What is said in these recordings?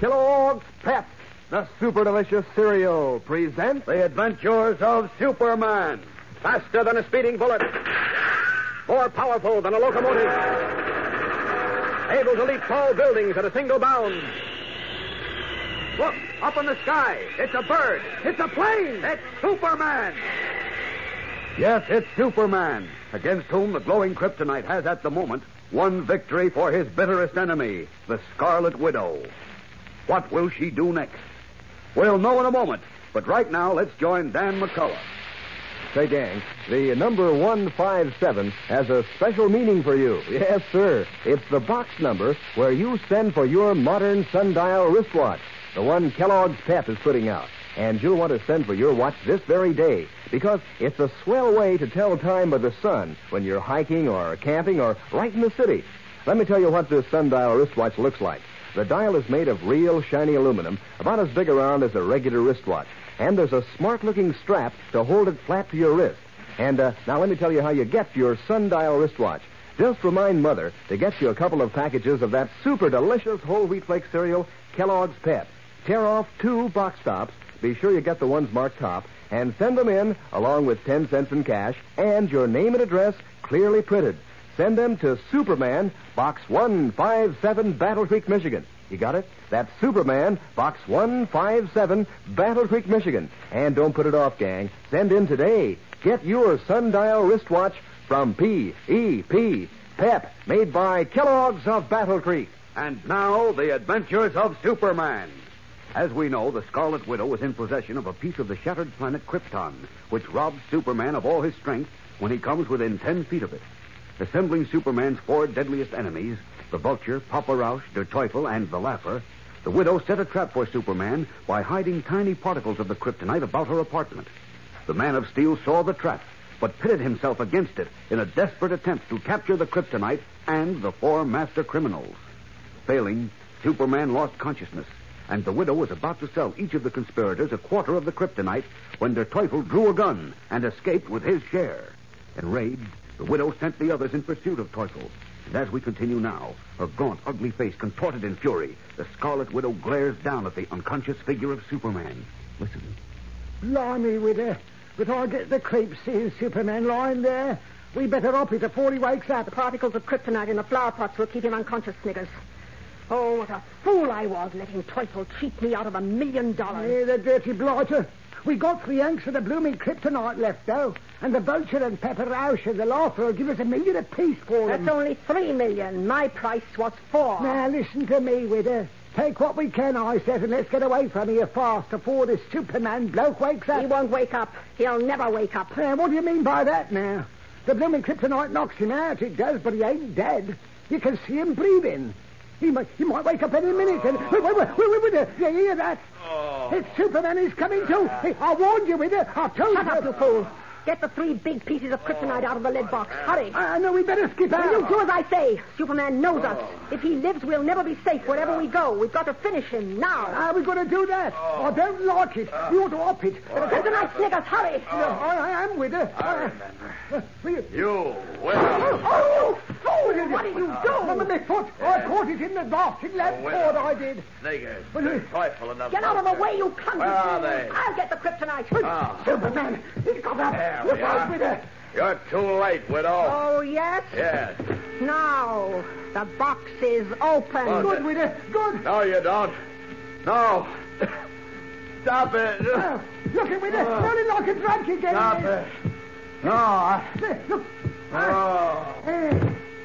Kellogg's Pep, the super delicious cereal, presents The Adventures of Superman. Faster than a speeding bullet. More powerful than a locomotive. Able to leap tall buildings at a single bound. Look, up in the sky. It's a bird. It's a plane. It's Superman. Yes, it's Superman, against whom the glowing kryptonite has at the moment won victory for his bitterest enemy, the Scarlet Widow. What will she do next? We'll know in a moment. But right now, let's join Dan McCullough. Say, gang, the number 157 has a special meaning for you. Yes, sir. It's the box number where you send for your modern sundial wristwatch, the one Kellogg's Pep is putting out. And you'll want to send for your watch this very day because it's a swell way to tell time by the sun when you're hiking or camping or right in the city. Let me tell you what this sundial wristwatch looks like. The dial is made of real shiny aluminum, about as big around as a regular wristwatch. And there's a smart looking strap to hold it flat to your wrist. And uh, now let me tell you how you get your sundial wristwatch. Just remind Mother to get you a couple of packages of that super delicious whole wheat flake cereal, Kellogg's Pep. Tear off two box tops. Be sure you get the ones marked top. And send them in along with 10 cents in cash and your name and address clearly printed. Send them to Superman, Box 157, Battle Creek, Michigan. You got it? That's Superman, Box 157, Battle Creek, Michigan. And don't put it off, gang. Send in today. Get your sundial wristwatch from P.E.P. Pep, made by Kellogg's of Battle Creek. And now, the adventures of Superman. As we know, the Scarlet Widow was in possession of a piece of the shattered planet Krypton, which robs Superman of all his strength when he comes within ten feet of it. Assembling Superman's four deadliest enemies, the Vulture, Papa Rausch, Der Teufel, and the Laffer, the widow set a trap for Superman by hiding tiny particles of the kryptonite about her apartment. The Man of Steel saw the trap, but pitted himself against it in a desperate attempt to capture the kryptonite and the four master criminals. Failing, Superman lost consciousness, and the widow was about to sell each of the conspirators a quarter of the kryptonite when Der Teufel drew a gun and escaped with his share. Enraged, the widow sent the others in pursuit of Teufel. And as we continue now, her gaunt, ugly face contorted in fury, the Scarlet Widow glares down at the unconscious figure of Superman. Listen. Blimey, Widow. But I get the creeps seeing Superman lying there. We better up it before he wakes up. The particles of kryptonite in the flower pots will keep him unconscious, Sniggers. Oh, what a fool I was letting Teufel cheat me out of a million dollars. Hey, the dirty blighter. We got three yanks of the blooming kryptonite left, though. And the vulture and Pepper Rausch and the laugher will give us a million apiece for them. That's only three million. My price was four. Now, listen to me, Widow. Take what we can, I says, and let's get away from here fast before this Superman bloke wakes up. He won't wake up. He'll never wake up. Uh, what do you mean by that, now? The blooming kryptonite knocks him out, it does, but he ain't dead. You can see him breathing. He might, he might wake up any minute. And wait, wait, wait, wait, wait, wait, you hear that? It's Superman. He's coming too. Hey, I warned you with it. I told Shut you. Shut up, you fool. Get the three big pieces of kryptonite out of the lead box. Hurry. I know we better skip out. You do as I say. Superman knows us. If he lives, we'll never be safe wherever we go. We've got to finish him now. How are we going to do that? I don't like it. We ought to up it. Kryptonite, Sniggers, hurry. No, I, I am with her. I Uh, uh, will you- You, well. Oh, you fool! What did you do? Remember my foot? I caught it in the basket oh, lamp well. cord, I did. Sniggers, Well, and the Get out of the way, you clumsy Where are they? I'll get the kryptonite. Ah. Superman, he's got up. There Look out with her. You're too late, widow. Oh, yes? Yes. Now, the box is open. Oh, Good with her. Good. No, you don't. No. Stop it. Oh, look at her. Oh. Sounding like a drunk again. Stop it. No. I... Look. Oh.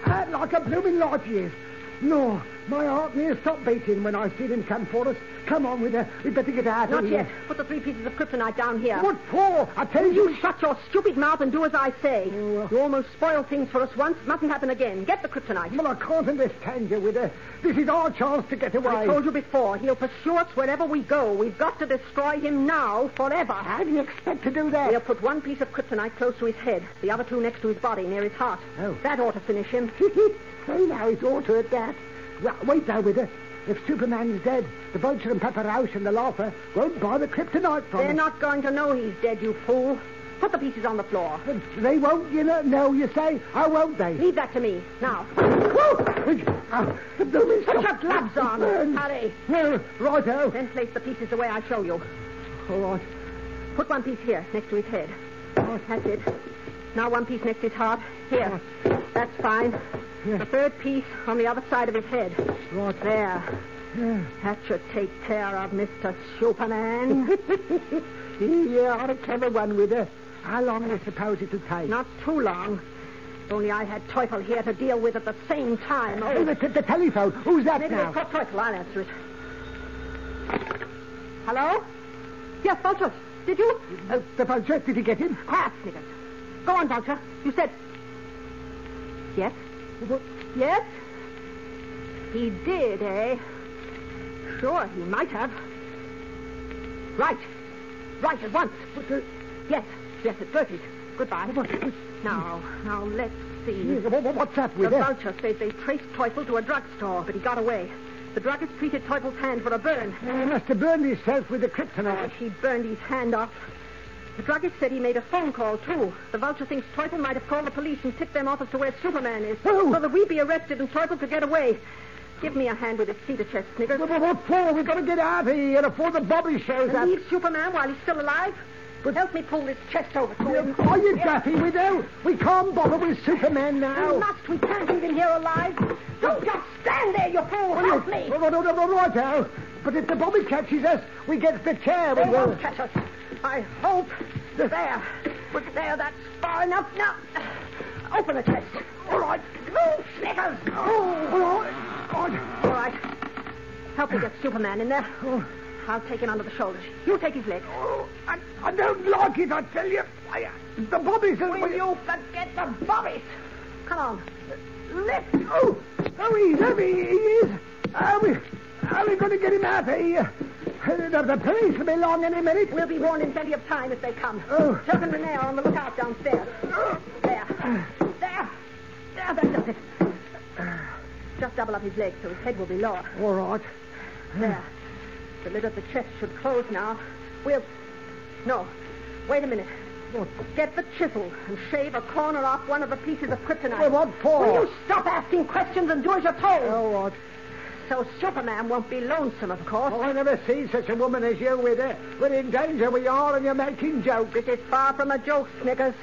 Act like a blooming light he is. No, My heart near stopped beating when I seen him come for us. Come on with her. We'd better get out Not of here. Not yet. Put the three pieces of kryptonite down here. What for? I tell you. You shut your stupid mouth and do as I say. Oh, You almost spoiled things for us once. Mustn't happen again. Get the kryptonite. Well, I can't understand you with her. This is our chance to get away. I told you before, he'll pursue us wherever we go. We've got to destroy him now, forever. How do you expect to do that? We'll put one piece of kryptonite close to his head, the other two next to his body, near his heart. Oh. That ought to finish him. Say now, it's all to at that. Wait there with her. If Superman's dead, the Vulture and Pepper Rausch and the Laugher won't buy the kryptonite from They're us. not going to know he's dead, you fool. Put the pieces on the floor. But They won't, you know. No, you say. How won't they? Leave that to me. Now! Oh, ah, blooming put your gloves on. Burns. Hurry. Well, righto. Then place the pieces the way I show you. All right. Put one piece here, next to his head. That's it. Now one piece next to his heart. Here. That's fine. Yeah. The third piece on the other side of his head. Right. There. That should take care of Mr. Superman. yeah, I'm a clever one with her. How long do you suppose it'll take? Not too long. If only I had Teufel here to deal with at the same time. Oh, the, the telephone. Who's that maybe now? caught Teufel. I'll answer it. Hello? Yes, Vulture. Did you? Uh, the vulture, did you get him? Quiet, Sniggers. Go on, Vulture. You said... Yes? Yes? He did, eh? Sure, he might have. Right. Right, at once. Yes, yes, it's Bertie's. Goodbye. Now, now, let's see. Yeah, wha- wha- What's The with her? vulture says they traced Teufel to a drugstore, but he got away. The druggist treated Teufel's hand for a burn. He must have burned himself with the kryptonite. She burned his hand off. The druggist said he made a phone call, too. The vulture thinks Teufel might have called the police and tipped them off as to where Superman is. Oh. So that we'd be arrested and Teufel could get away. Give me a hand with this cedar chest, Sniggers. What, what- for? We've got to get out of here before the Bobby shows And up. leave Superman while he's still alive? But help me pull this chest over to him. Are you daffy with her? We can't bother with Superman now. We must. We can't leave him here alive. Don't just stand there, you fool. Oh, help me. Oh, no, no, no, no, right now. But if the Bobby catches us, we get the chair. They We won't catch us. I hope. There. But there, that's far enough. Now, open the chest. All right. Move, Sniggers. Oh, all right. All right. Help me get Superman in there. Oh, I'll take him under the shoulders. You take his leg. oh, I, I don't like it, I tell you. I, uh, the Bobby's... Will you forget the bobbies? Come on. Lift. Oh, oh, he's heavy. He is. Are we, are we going to get him out of here? Uh, The, the police will be along any minute. We'll be warned in plenty of time if they come. Oh. Silk and Renee are on the lookout downstairs. There. There. There, that does it. Just double up his legs so his head will be lower. All right. There. The lid of the chest should close now. We'll... No. Wait a minute. What? Get the chisel and shave a corner off one of the pieces of kryptonite. Well, what for? Will you stop asking questions and do as you're told? All right. So Superman won't be lonesome, of course. Oh, I never see such a woman as you with her. We're in danger, we are, and you're making jokes. This is far from a joke, Sniggers.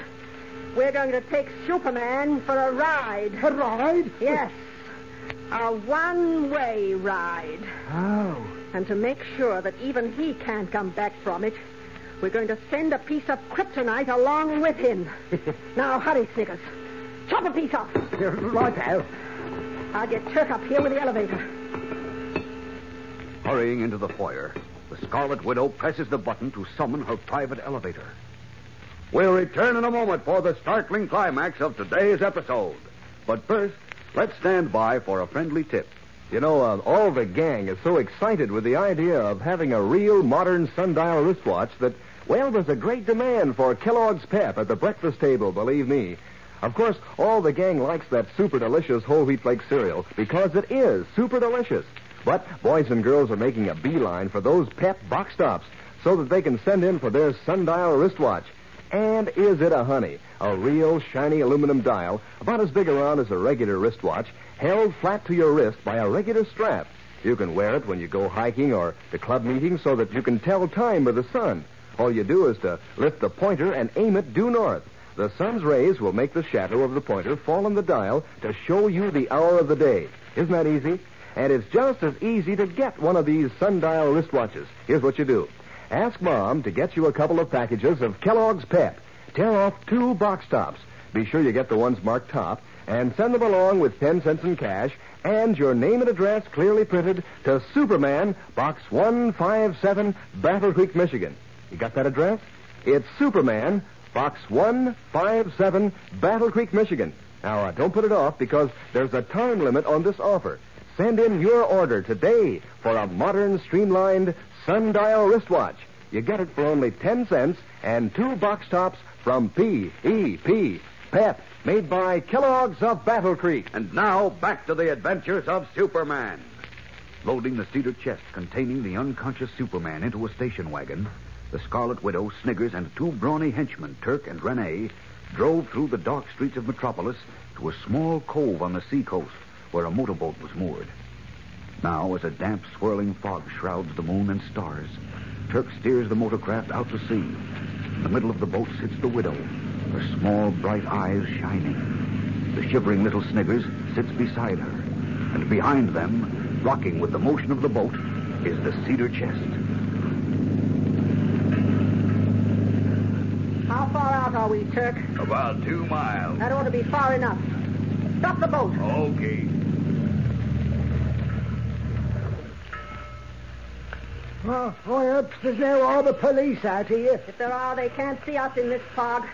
We're going to take Superman for a ride. A ride? Yes. A one-way ride. Oh. And to make sure that even he can't come back from it, we're going to send a piece of kryptonite along with him. now, hurry, Sniggers. Chop a piece off. right out. I'll get Turk up here with the elevator. Hurrying into the foyer, the Scarlet Widow presses the button to summon her private elevator. We'll return in a moment for the startling climax of today's episode. But first, let's stand by for a friendly tip. You know, uh, all the gang is so excited with the idea of having a real modern sundial wristwatch that, well, there's a great demand for Kellogg's Pep at the breakfast table, believe me. Of course, all the gang likes that super delicious whole wheat flake cereal because it is super delicious. But boys and girls are making a beeline for those Pep box tops so that they can send in for their sundial wristwatch. And is it a honey? A real shiny aluminum dial, about as big around as a regular wristwatch, held flat to your wrist by a regular strap. You can wear it when you go hiking or to club meetings so that you can tell time with the sun. All you do is to lift the pointer and aim it due north. The sun's rays will make the shadow of the pointer fall on the dial to show you the hour of the day. Isn't that easy? And it's just as easy to get one of these sundial wristwatches. Here's what you do. Ask Mom to get you a couple of packages of Kellogg's Pep. Tear off two box tops. Be sure you get the ones marked top and send them along with 10 cents in cash and your name and address clearly printed to Superman, Box 157, Battle Creek, Michigan. You got that address? It's Superman, Box 157, Battle Creek, Michigan. Now, uh, don't put it off because there's a time limit on this offer. Send in your order today for a modern, streamlined sundial wristwatch. You get it for only 10 cents and two box tops from P.E.P. Pep, made by Kellogg's of Battle Creek. And now, back to the adventures of Superman. Loading the cedar chest containing the unconscious Superman into a station wagon, the Scarlet Widow, Sniggers, and two brawny henchmen, Turk and Renee, drove through the dark streets of Metropolis to a small cove on the seacoast where a motorboat was moored. Now, as a damp, swirling fog shrouds the moon and stars, Turk steers the motorcraft out to sea. In the middle of the boat sits the widow, her small, bright eyes shining. The shivering little Sniggers sits beside her, and behind them, rocking with the motion of the boat, is the cedar chest. How far out are we, Turk? About two miles. That ought to be far enough. Stop the boat. Okay. Oh, I hope there's no other police out here. If there are, they can't see us in this fog.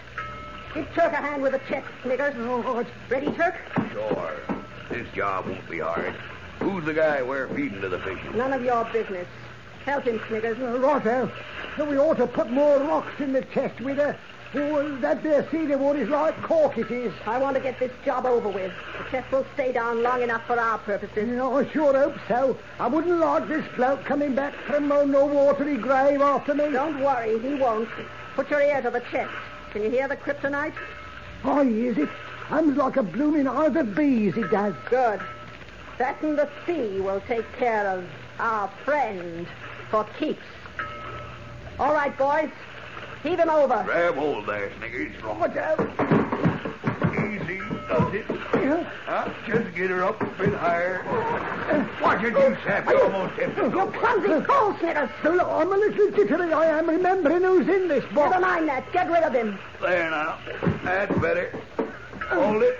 Give Turk a hand with the chest, Sniggers. Oh, it's... Ready, Turk? Sure. This job won't be hard. Who's the guy we're feeding to the fish? None of your business. Help him, Sniggers. uh, righto. So we ought to put more rocks in the chest with her. Oh, that there cedar wood is like cork it is. I want to get this job over with. The chest will stay down long enough for our purposes. I sure hope so. I wouldn't like this bloke coming back from uh, no watery grave after me. Don't worry, he won't. Put your ear to the chest. Can you hear the kryptonite? Oh, is it? Hums like a blooming hive of bees, it does. Good. That and the sea will take care of our friend for keeps. All right, boys. Heave him over. Grab hold there, Sniggers. Righto. Easy, does it? Yeah. Huh? Just get her up a bit higher. Watch it, you sap. You almost to You clumsy fool, Sniggers. Well, I'm a little jittery, I am, remembering who's in this box. Never mind that. Get rid of him. There now. That's better. Hold it.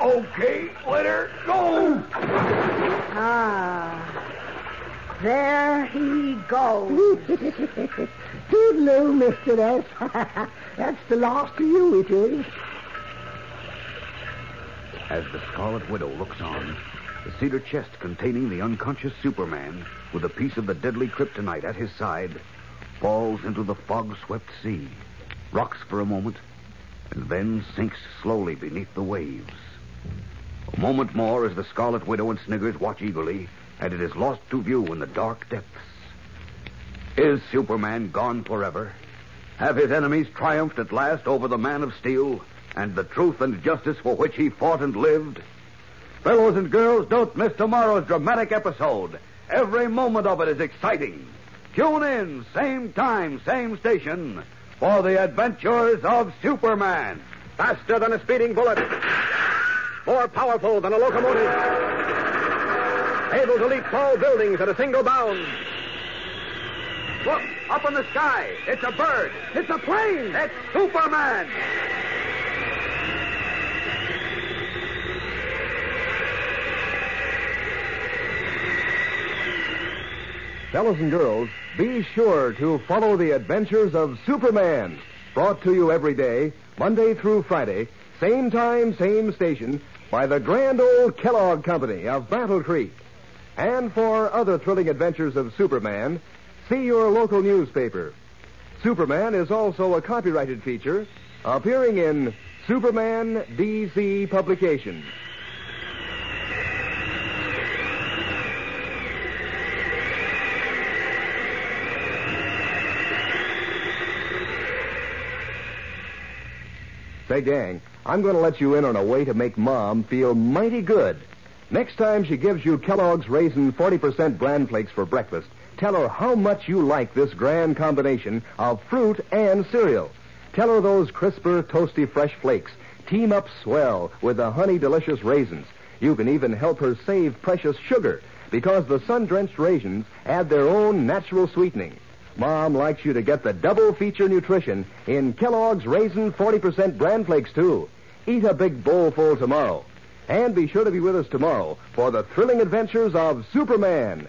Okay, let her go. Ah. There he goes. Toodaloo, Mr. S. That's the last of you, it is. As the Scarlet Widow looks on, the cedar chest containing the unconscious Superman, with a piece of the deadly kryptonite at his side, falls into the fog-swept sea, rocks for a moment, and then sinks slowly beneath the waves. A moment more as the Scarlet Widow and Sniggers watch eagerly, and it is lost to view in the dark depths. Is Superman gone forever? Have his enemies triumphed at last over the Man of Steel and the truth and justice for which he fought and lived? Fellows and girls, don't miss tomorrow's dramatic episode. Every moment of it is exciting. Tune in, same time, same station, for the adventures of Superman. Faster than a speeding bullet. More powerful than a locomotive. Able to leap tall buildings at a single bound. Look, up in the sky. It's a bird. It's a plane! It's Superman. Fellows and girls, be sure to follow the adventures of Superman. Brought to you every day, Monday through Friday, same time, same station, by the grand old Kellogg Company of Battle Creek. And for other thrilling adventures of Superman, see your local newspaper. Superman is also a copyrighted feature appearing in Superman DC Publications. Say, gang, I'm going to let you in on a way to make Mom feel mighty good. Next time she gives you Kellogg's Raisin 40% bran flakes for breakfast, tell her how much you like this grand combination of fruit and cereal. Tell her those crisper, toasty, fresh flakes team up swell with the honey delicious raisins. You can even help her save precious sugar because the sun-drenched raisins add their own natural sweetening. Mom likes you to get the double feature nutrition in Kellogg's Raisin 40% bran flakes, too. Eat a big bowlful tomorrow. And be sure to be with us tomorrow for the thrilling adventures of Superman.